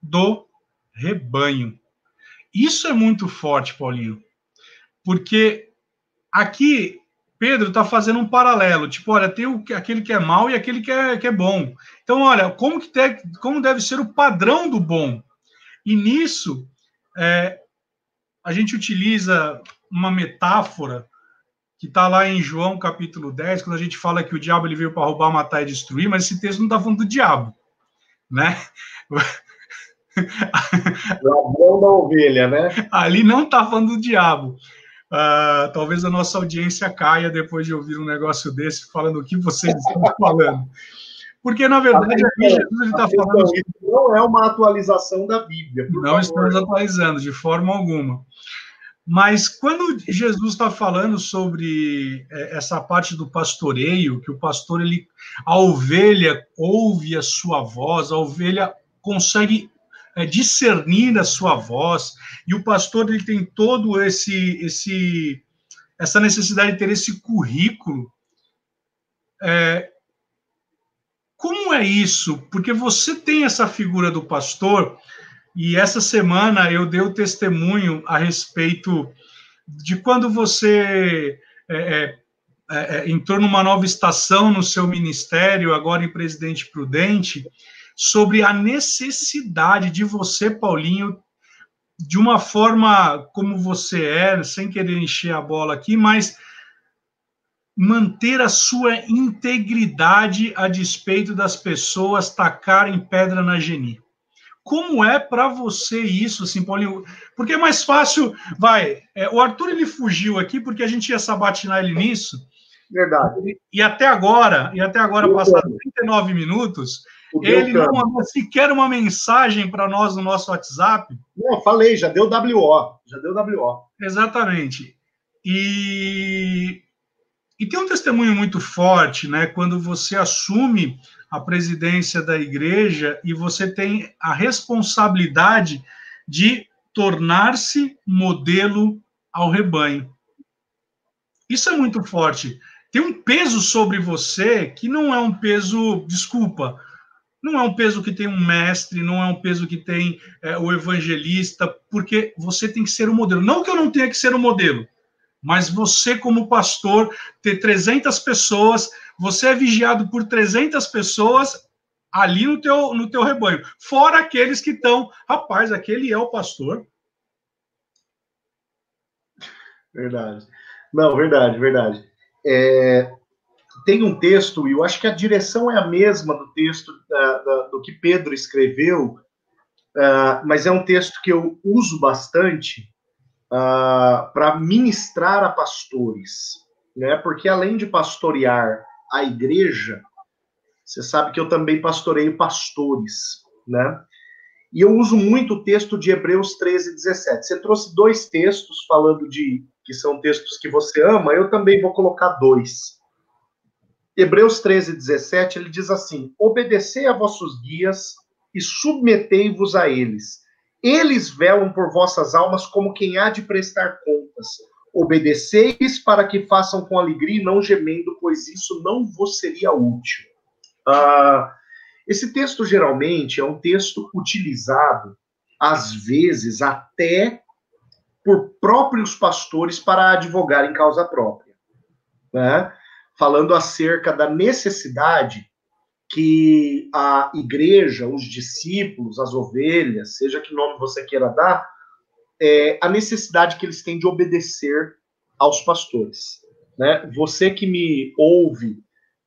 do rebanho. Isso é muito forte, Paulinho, porque aqui Pedro está fazendo um paralelo, tipo, olha, tem o, aquele que é mal e aquele que é, que é bom. Então, olha, como, que te, como deve ser o padrão do bom? E nisso, é, a gente utiliza uma metáfora que está lá em João capítulo 10, quando a gente fala que o diabo ele veio para roubar, matar e destruir, mas esse texto não está falando do diabo, né? Ladrão da ovelha, né? Ali não está falando do diabo. Uh, talvez a nossa audiência caia depois de ouvir um negócio desse, falando o que vocês estão falando. Porque, na verdade, aqui Jesus está falando. Isso não é uma atualização da Bíblia. Não favor. estamos atualizando, de forma alguma. Mas quando Jesus está falando sobre é, essa parte do pastoreio, que o pastor, ele, a ovelha ouve a sua voz, a ovelha consegue é, discernir a sua voz, e o pastor ele tem todo esse, esse essa necessidade de ter esse currículo. É, como é isso? Porque você tem essa figura do pastor, e essa semana eu dei o testemunho a respeito de quando você é, é, é, é, entrou numa nova estação no seu ministério, agora em Presidente Prudente, sobre a necessidade de você, Paulinho, de uma forma como você é, sem querer encher a bola aqui, mas manter a sua integridade a despeito das pessoas tacarem pedra na geni. Como é para você isso, assim, Paulinho? Porque é mais fácil, vai. É, o Arthur ele fugiu aqui porque a gente ia sabatinar ele nisso. Verdade. E, e até agora, e até agora, passaram 39 minutos, ele não mandou sequer uma mensagem para nós no nosso WhatsApp. Não, falei, já deu WO. Já deu WO. Exatamente. E, e tem um testemunho muito forte, né? Quando você assume a presidência da igreja e você tem a responsabilidade de tornar-se modelo ao rebanho. Isso é muito forte. Tem um peso sobre você que não é um peso, desculpa, não é um peso que tem um mestre, não é um peso que tem é, o evangelista, porque você tem que ser o modelo. Não que eu não tenha que ser o modelo, mas você, como pastor, ter 300 pessoas você é vigiado por 300 pessoas ali no teu, no teu rebanho, fora aqueles que estão, rapaz, aquele é o pastor. Verdade. Não, verdade, verdade. É, tem um texto, e eu acho que a direção é a mesma do texto uh, do que Pedro escreveu, uh, mas é um texto que eu uso bastante uh, para ministrar a pastores, né? Porque além de pastorear a igreja, você sabe que eu também pastoreio pastores, né? E eu uso muito o texto de Hebreus 13, 17. Você trouxe dois textos falando de que são textos que você ama, eu também vou colocar dois. Hebreus 13, 17, ele diz assim: Obedecei a vossos guias e submetei-vos a eles. Eles velam por vossas almas como quem há de prestar contas. Obedeceis para que façam com alegria e não gemendo, pois isso não vos seria útil. Uh, esse texto geralmente é um texto utilizado, às vezes, até por próprios pastores para advogar em causa própria. Né? Falando acerca da necessidade que a igreja, os discípulos, as ovelhas, seja que nome você queira dar, é, a necessidade que eles têm de obedecer aos pastores. Né? Você que me ouve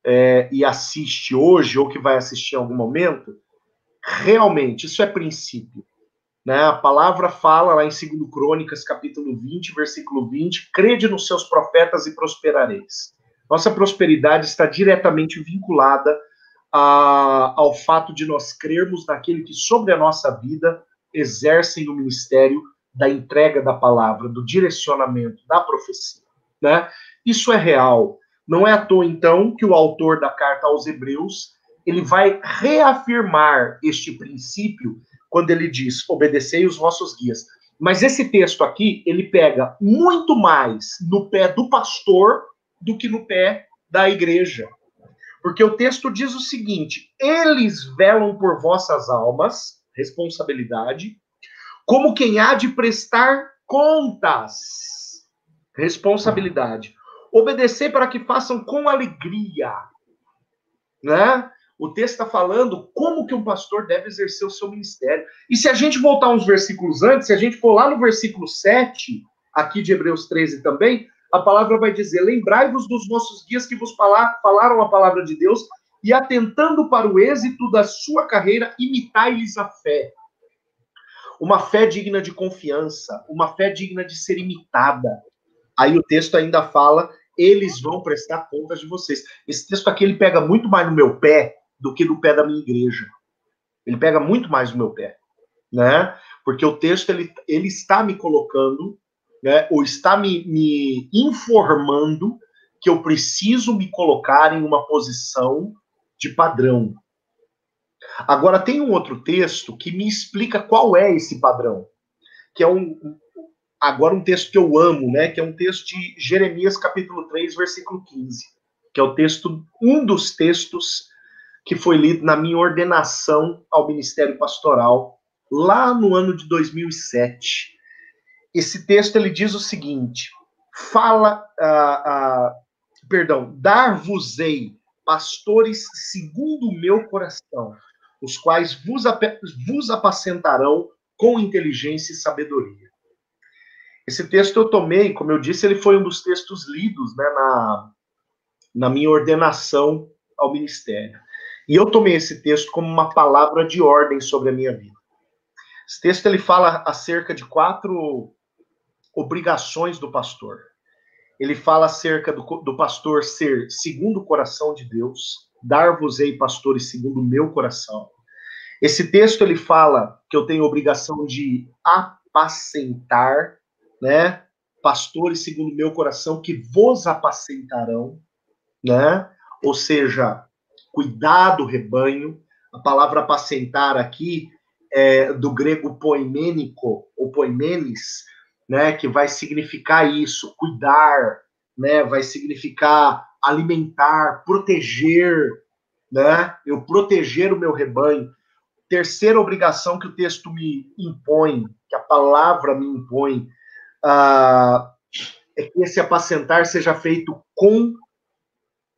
é, e assiste hoje, ou que vai assistir em algum momento, realmente, isso é princípio. Né? A palavra fala lá em 2 Crônicas, capítulo 20, versículo 20, crede nos seus profetas e prosperareis. Nossa prosperidade está diretamente vinculada a, ao fato de nós crermos naquele que, sobre a nossa vida, exercem o ministério da entrega da palavra, do direcionamento, da profecia. Né? Isso é real. Não é à toa, então, que o autor da carta aos Hebreus ele vai reafirmar este princípio quando ele diz: obedecei os vossos guias. Mas esse texto aqui, ele pega muito mais no pé do pastor do que no pé da igreja. Porque o texto diz o seguinte: eles velam por vossas almas, responsabilidade, como quem há de prestar contas, responsabilidade. Obedecer para que façam com alegria, né? O texto está falando como que um pastor deve exercer o seu ministério. E se a gente voltar uns versículos antes, se a gente for lá no versículo 7, aqui de Hebreus 13 também, a palavra vai dizer: Lembrai-vos dos vossos guias que vos falaram a palavra de Deus, e atentando para o êxito da sua carreira, imitai-lhes a fé. Uma fé digna de confiança, uma fé digna de ser imitada. Aí o texto ainda fala: eles vão prestar contas de vocês. Esse texto aqui ele pega muito mais no meu pé do que no pé da minha igreja. Ele pega muito mais no meu pé, né? Porque o texto ele, ele está me colocando né, ou está me, me informando que eu preciso me colocar em uma posição de padrão. Agora, tem um outro texto que me explica qual é esse padrão, que é um, agora um texto que eu amo, né, que é um texto de Jeremias capítulo 3, versículo 15, que é o texto, um dos textos que foi lido na minha ordenação ao ministério pastoral lá no ano de 2007. Esse texto ele diz o seguinte: fala, uh, uh, perdão, dar-vos-ei pastores segundo o meu coração, os quais vos, vos apacentarão com inteligência e sabedoria. Esse texto eu tomei, como eu disse, ele foi um dos textos lidos né, na, na minha ordenação ao ministério. E eu tomei esse texto como uma palavra de ordem sobre a minha vida. Esse texto ele fala acerca de quatro obrigações do pastor. Ele fala acerca do, do pastor ser segundo o coração de Deus, dar-vos-ei pastores segundo o meu coração. Esse texto ele fala que eu tenho obrigação de apacentar, né? Pastores segundo o meu coração que vos apacentarão, né? Ou seja, cuidar do rebanho. A palavra apacentar aqui é do grego poimênico ou poimenes, né, que vai significar isso, cuidar, né, vai significar alimentar, proteger, né, eu proteger o meu rebanho. Terceira obrigação que o texto me impõe, que a palavra me impõe, uh, é que esse apacentar seja feito com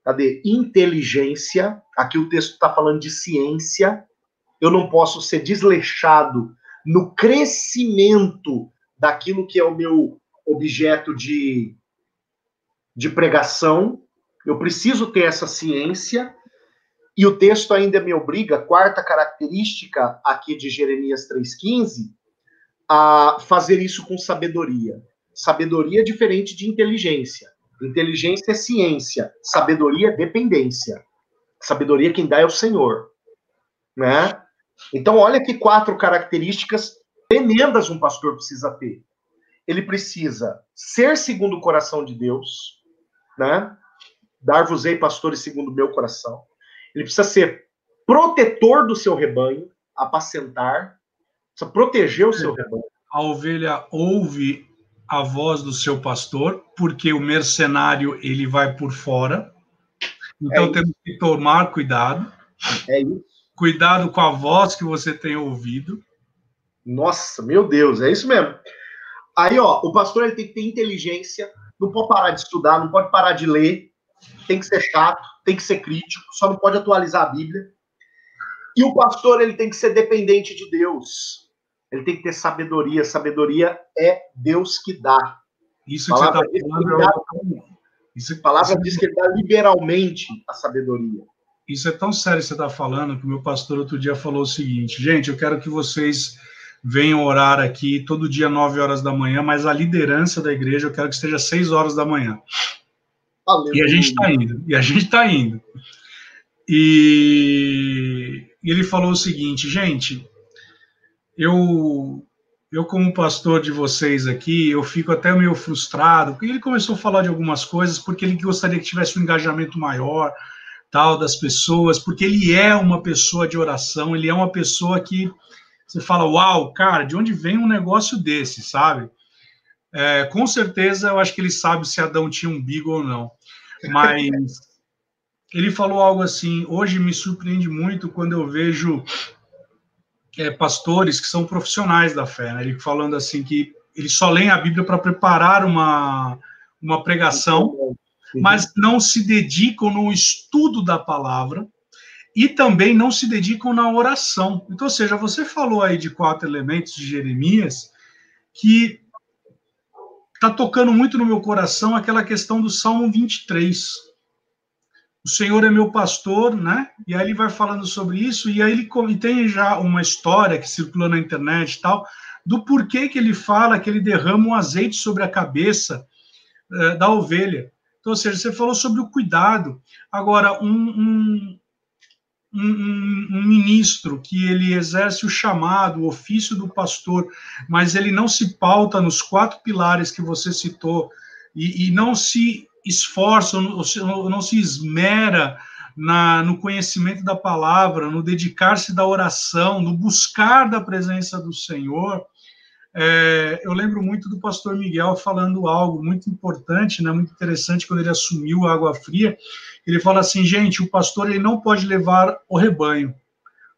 cadê? inteligência. Aqui o texto está falando de ciência. Eu não posso ser desleixado no crescimento daquilo que é o meu objeto de, de pregação. Eu preciso ter essa ciência e o texto ainda me obriga, quarta característica aqui de Jeremias 3,15, a fazer isso com sabedoria. Sabedoria é diferente de inteligência. Inteligência é ciência, sabedoria é dependência. Sabedoria quem dá é o Senhor, né? Então olha que quatro características tremendas um pastor precisa ter. Ele precisa ser segundo o coração de Deus, né? Dar-vos-ei pastores segundo o meu coração. Ele precisa ser protetor do seu rebanho, apacentar, precisa proteger o seu rebanho. A ovelha ouve a voz do seu pastor, porque o mercenário ele vai por fora. Então é temos que tomar cuidado. É isso. Cuidado com a voz que você tem ouvido. Nossa, meu Deus, é isso mesmo. Aí, ó, o pastor ele tem que ter inteligência, não pode parar de estudar, não pode parar de ler, tem que ser chato, tem que ser crítico, só não pode atualizar a Bíblia. E o pastor ele tem que ser dependente de Deus. Ele tem que ter sabedoria. Sabedoria é Deus que dá. Isso que você está falando. É isso, a palavra isso, diz que ele dá liberalmente a sabedoria. Isso é tão sério que você está falando que o meu pastor outro dia falou o seguinte: gente, eu quero que vocês venham orar aqui todo dia 9 horas da manhã, mas a liderança da igreja eu quero que esteja 6 horas da manhã. E a gente está indo, e a gente está indo. E ele falou o seguinte, gente, eu, eu como pastor de vocês aqui, eu fico até meio frustrado, porque ele começou a falar de algumas coisas, porque ele gostaria que tivesse um engajamento maior, tal, das pessoas, porque ele é uma pessoa de oração, ele é uma pessoa que você fala, uau, cara, de onde vem um negócio desse, sabe? É, com certeza, eu acho que ele sabe se Adão tinha um bigo ou não, mas ele falou algo assim, hoje me surpreende muito quando eu vejo é, pastores que são profissionais da fé, né? ele falando assim que eles só leem a Bíblia para preparar uma, uma pregação, mas não se dedicam no estudo da palavra e também não se dedicam na oração. Então, ou seja, você falou aí de quatro elementos de Jeremias que está tocando muito no meu coração aquela questão do Salmo 23 o Senhor é meu pastor, né? E aí ele vai falando sobre isso, e aí ele tem já uma história que circula na internet e tal, do porquê que ele fala que ele derrama um azeite sobre a cabeça uh, da ovelha. Então, ou seja, você falou sobre o cuidado. Agora, um, um, um, um, ministro que ele exerce o chamado, o ofício do pastor, mas ele não se pauta nos quatro pilares que você citou e, e não se esforça, não, não se esmera na, no conhecimento da palavra, no dedicar-se da oração, no buscar da presença do Senhor. É, eu lembro muito do pastor Miguel falando algo muito importante, né, muito interessante, quando ele assumiu a água fria. Ele fala assim: gente, o pastor ele não pode levar o rebanho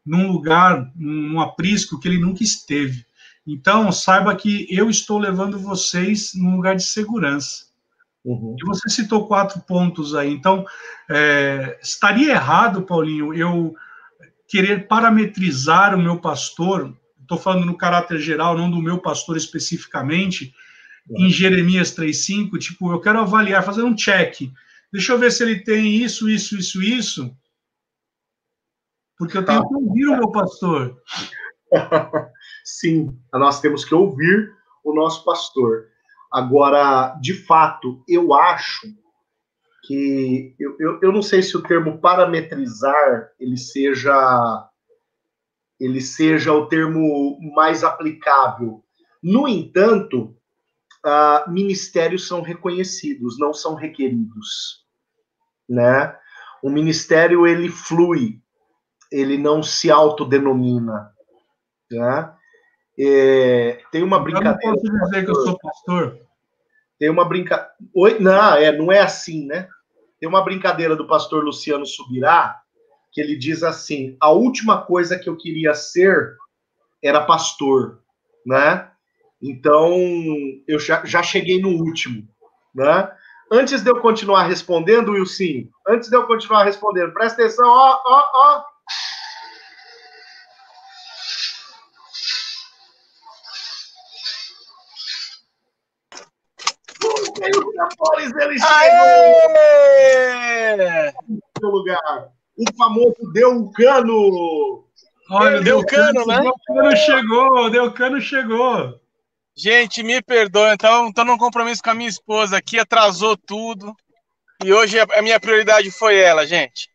num lugar, num aprisco que ele nunca esteve. Então, saiba que eu estou levando vocês num lugar de segurança. Uhum. E você citou quatro pontos aí. Então, é, estaria errado, Paulinho, eu querer parametrizar o meu pastor, estou falando no caráter geral, não do meu pastor especificamente, uhum. em Jeremias 3,5, tipo, eu quero avaliar, fazer um check. Deixa eu ver se ele tem isso, isso, isso, isso. Porque eu tenho que ouvir o meu pastor. Sim, nós temos que ouvir o nosso pastor. Agora, de fato, eu acho que eu, eu, eu, não sei se o termo parametrizar ele seja ele seja o termo mais aplicável. No entanto, uh, ministérios são reconhecidos, não são requeridos, né? O ministério ele flui, ele não se autodenomina, né? É, tem uma brincadeira. Eu não posso dizer que eu sou pastor. Tem uma brincadeira. Não, é, não é assim, né? Tem uma brincadeira do pastor Luciano Subirá, que ele diz assim: a última coisa que eu queria ser era pastor, né? Então, eu já, já cheguei no último, né? Antes de eu continuar respondendo, Wilson, antes de eu continuar respondendo, presta atenção, ó, ó, ó, Wilson ele chegou! Aê! No lugar. O famoso Deucano! Olha, o Deucano, né? Deucano chegou, o Deucano chegou. Gente, me perdoe, então estou num compromisso com a minha esposa aqui, atrasou tudo. E hoje a minha prioridade foi ela, gente.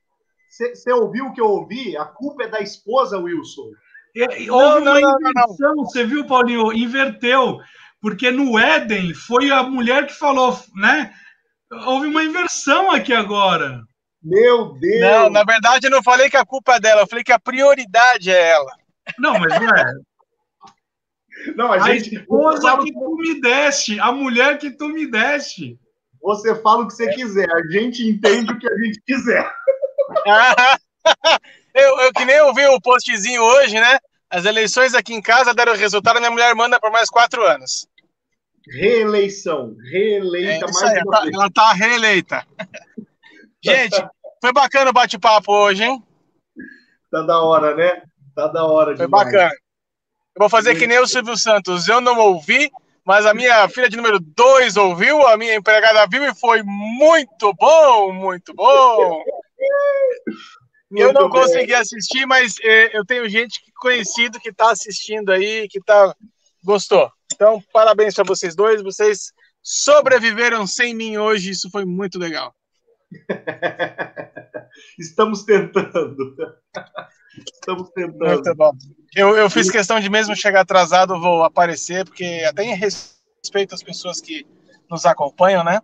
Você ouviu o que eu ouvi? A culpa é da esposa, Wilson. É, houve não, uma não, inversão, você viu, Paulinho? Inverteu. Porque no Éden foi a mulher que falou, né? Houve uma inversão aqui agora. Meu Deus! Não, na verdade eu não falei que a culpa é dela, eu falei que a prioridade é ela. Não, mas não é. Não, a, a gente. esposa que tu me deste, a mulher que tu me deste. Você fala o que você quiser, a gente entende o que a gente quiser. eu, eu que nem ouvi o postzinho hoje, né? As eleições aqui em casa deram resultado, minha mulher manda por mais quatro anos. Reeleição. Reeleita é, mais aí, uma ela, vez. Ela tá reeleita. Gente, foi bacana o bate-papo hoje, hein? Tá da hora, né? Tá da hora Foi demais. bacana. Eu vou fazer que nem o Silvio Santos. Eu não ouvi, mas a minha filha de número 2 ouviu, a minha empregada viu e foi muito bom, muito bom. eu não bem. consegui assistir, mas eh, eu tenho gente conhecido que está assistindo aí, que tá gostou. Então, parabéns para vocês dois. Vocês sobreviveram sem mim hoje. Isso foi muito legal. Estamos tentando. Estamos tentando. Muito bom. Eu, eu fiz questão de mesmo chegar atrasado, vou aparecer, porque até em respeito às pessoas que nos acompanham, né?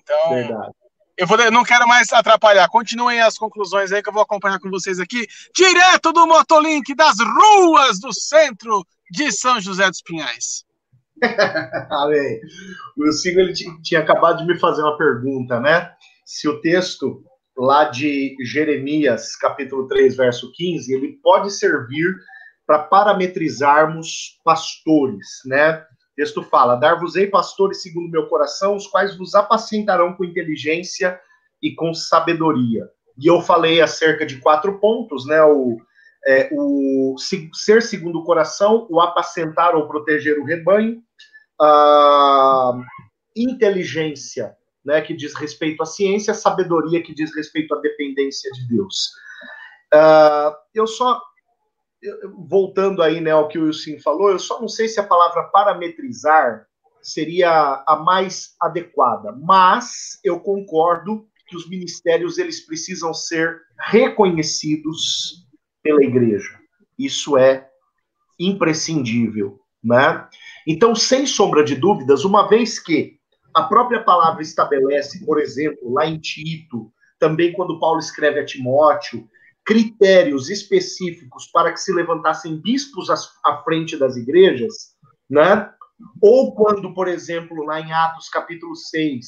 Então, Verdade. Eu, vou, não quero mais atrapalhar. Continuem as conclusões aí que eu vou acompanhar com vocês aqui, direto do Motolink, das ruas do centro de São José dos Pinhais. Amém. o Sigo ele tinha acabado de me fazer uma pergunta, né? Se o texto lá de Jeremias, capítulo 3, verso 15, ele pode servir para parametrizarmos pastores, né? O texto fala: Dar-vos-ei pastores segundo meu coração, os quais vos apacentarão com inteligência e com sabedoria. E eu falei acerca de quatro pontos, né? O, é, o ser segundo o coração, o apacentar ou proteger o rebanho, a inteligência, né, que diz respeito à ciência, sabedoria que diz respeito à dependência de Deus. Uh, eu só voltando aí né, ao que o Wilson falou, eu só não sei se a palavra parametrizar seria a mais adequada, mas eu concordo que os ministérios eles precisam ser reconhecidos pela igreja. Isso é imprescindível, né? Então, sem sombra de dúvidas, uma vez que a própria palavra estabelece, por exemplo, lá em Tito, também quando Paulo escreve a Timóteo, critérios específicos para que se levantassem bispos à frente das igrejas, né? Ou quando, por exemplo, lá em Atos capítulo 6,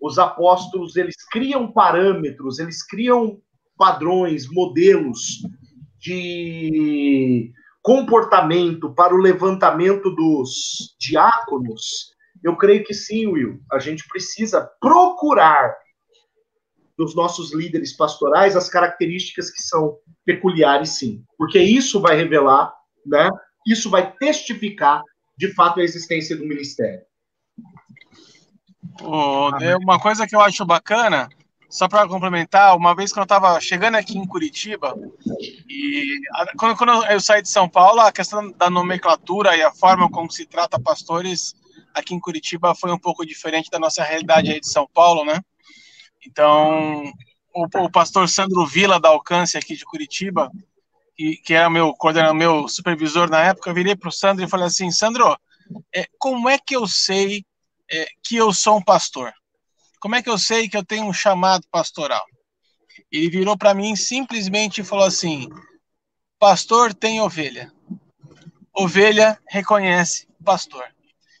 os apóstolos eles criam parâmetros, eles criam padrões, modelos de comportamento para o levantamento dos diáconos, eu creio que sim, Will. A gente precisa procurar dos nossos líderes pastorais as características que são peculiares, sim. Porque isso vai revelar, né? Isso vai testificar, de fato, a existência do ministério. Oh, uma coisa que eu acho bacana, só para complementar, uma vez que eu estava chegando aqui em Curitiba, e quando, quando, eu saí de São Paulo, a questão da nomenclatura e a forma como se trata pastores aqui em Curitiba foi um pouco diferente da nossa realidade aí de São Paulo, né? Então, o, o pastor Sandro Vila, da Alcance aqui de Curitiba, que, que era meu coordenador, meu supervisor na época, eu virei para o Sandro e falei assim, Sandro, é, como é que eu sei é, que eu sou um pastor? Como é que eu sei que eu tenho um chamado pastoral? Ele virou para mim simplesmente e falou assim: Pastor tem ovelha. Ovelha reconhece pastor.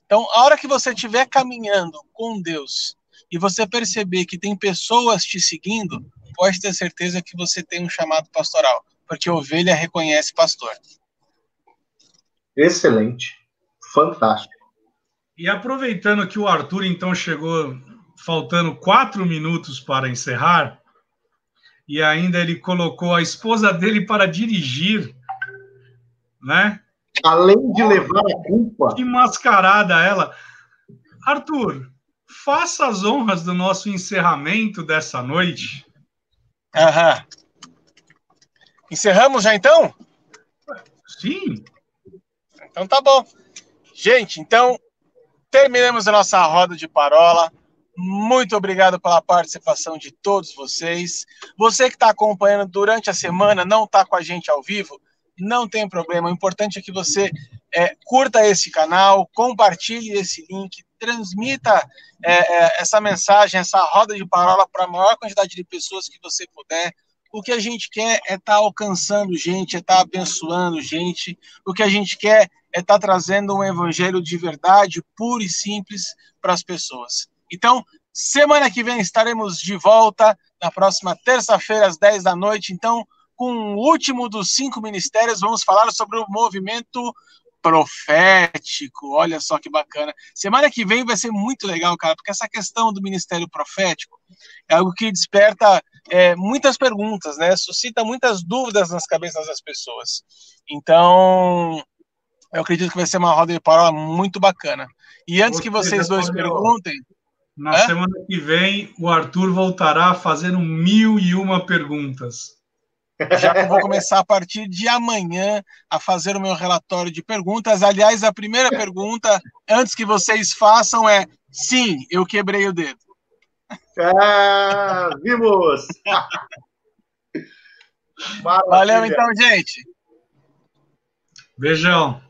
Então, a hora que você estiver caminhando com Deus e você perceber que tem pessoas te seguindo, pode ter certeza que você tem um chamado pastoral, porque ovelha reconhece pastor. Excelente, fantástico. E aproveitando que o Arthur então chegou faltando quatro minutos para encerrar, e ainda ele colocou a esposa dele para dirigir, né? Além de levar a culpa. Que mascarada ela. Arthur, faça as honras do nosso encerramento dessa noite. Aham. Encerramos já então? Sim. Então tá bom. Gente, então terminamos a nossa roda de parola. Muito obrigado pela participação de todos vocês. Você que está acompanhando durante a semana, não está com a gente ao vivo, não tem problema. O importante é que você é, curta esse canal, compartilhe esse link, transmita é, é, essa mensagem, essa roda de parola para a maior quantidade de pessoas que você puder. O que a gente quer é estar tá alcançando gente, é estar tá abençoando gente. O que a gente quer é estar tá trazendo um evangelho de verdade, puro e simples para as pessoas. Então, semana que vem estaremos de volta, na próxima terça-feira, às 10 da noite. Então, com o último dos cinco ministérios, vamos falar sobre o movimento profético. Olha só que bacana. Semana que vem vai ser muito legal, cara, porque essa questão do ministério profético é algo que desperta é, muitas perguntas, né? Suscita muitas dúvidas nas cabeças das pessoas. Então, eu acredito que vai ser uma roda de parola muito bacana. E antes que vocês dois perguntem. Na semana que vem, o Arthur voltará fazendo mil e uma perguntas. Já que eu vou começar a partir de amanhã a fazer o meu relatório de perguntas. Aliás, a primeira pergunta, antes que vocês façam, é: sim, eu quebrei o dedo. Ah, vimos! Valeu então, gente. Beijão.